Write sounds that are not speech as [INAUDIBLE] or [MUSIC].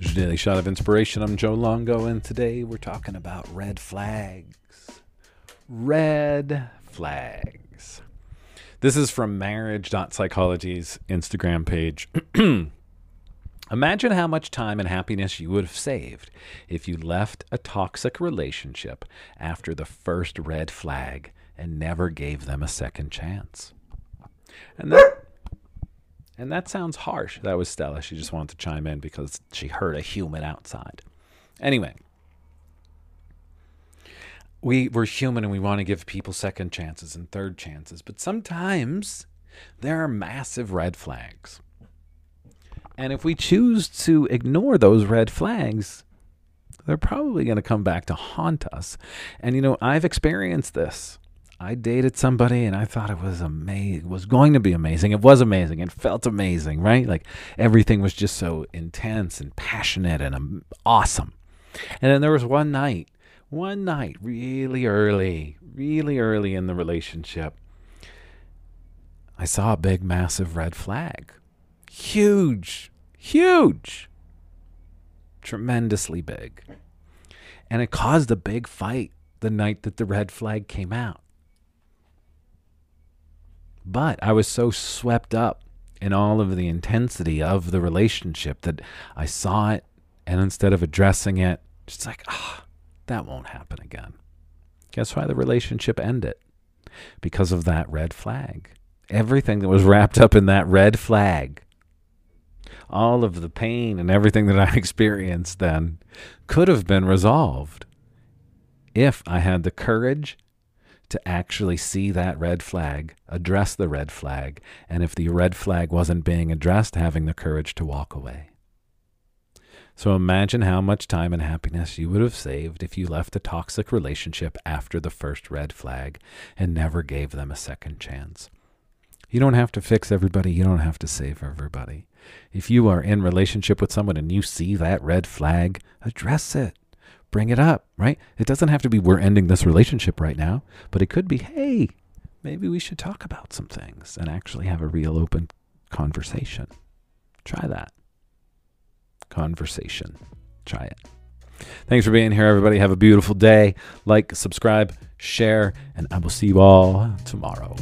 your daily shot of inspiration. I'm Joe Longo, and today we're talking about red flags. Red flags. This is from marriage.psychology's Instagram page. [CLEARS THROAT] Imagine how much time and happiness you would have saved if you left a toxic relationship after the first red flag and never gave them a second chance. And that and that sounds harsh. That was Stella. She just wanted to chime in because she heard a human outside. Anyway, we we're human and we want to give people second chances and third chances, but sometimes there are massive red flags. And if we choose to ignore those red flags, they're probably going to come back to haunt us. And you know, I've experienced this. I dated somebody and I thought it was amazing, was going to be amazing. It was amazing. It felt amazing, right? Like everything was just so intense and passionate and awesome. And then there was one night, one night, really early, really early in the relationship, I saw a big, massive red flag. Huge, huge, tremendously big. And it caused a big fight the night that the red flag came out. But I was so swept up in all of the intensity of the relationship that I saw it and instead of addressing it, just like, ah, oh, that won't happen again. Guess why the relationship ended? Because of that red flag. Everything that was wrapped up in that red flag, all of the pain and everything that I [LAUGHS] experienced then could have been resolved if I had the courage to actually see that red flag, address the red flag, and if the red flag wasn't being addressed, having the courage to walk away. So imagine how much time and happiness you would have saved if you left a toxic relationship after the first red flag and never gave them a second chance. You don't have to fix everybody, you don't have to save everybody. If you are in relationship with someone and you see that red flag, address it bring it up, right? It doesn't have to be we're ending this relationship right now, but it could be, hey, maybe we should talk about some things and actually have a real open conversation. Try that. Conversation. Try it. Thanks for being here, everybody. Have a beautiful day. Like, subscribe, share, and I will see you all tomorrow.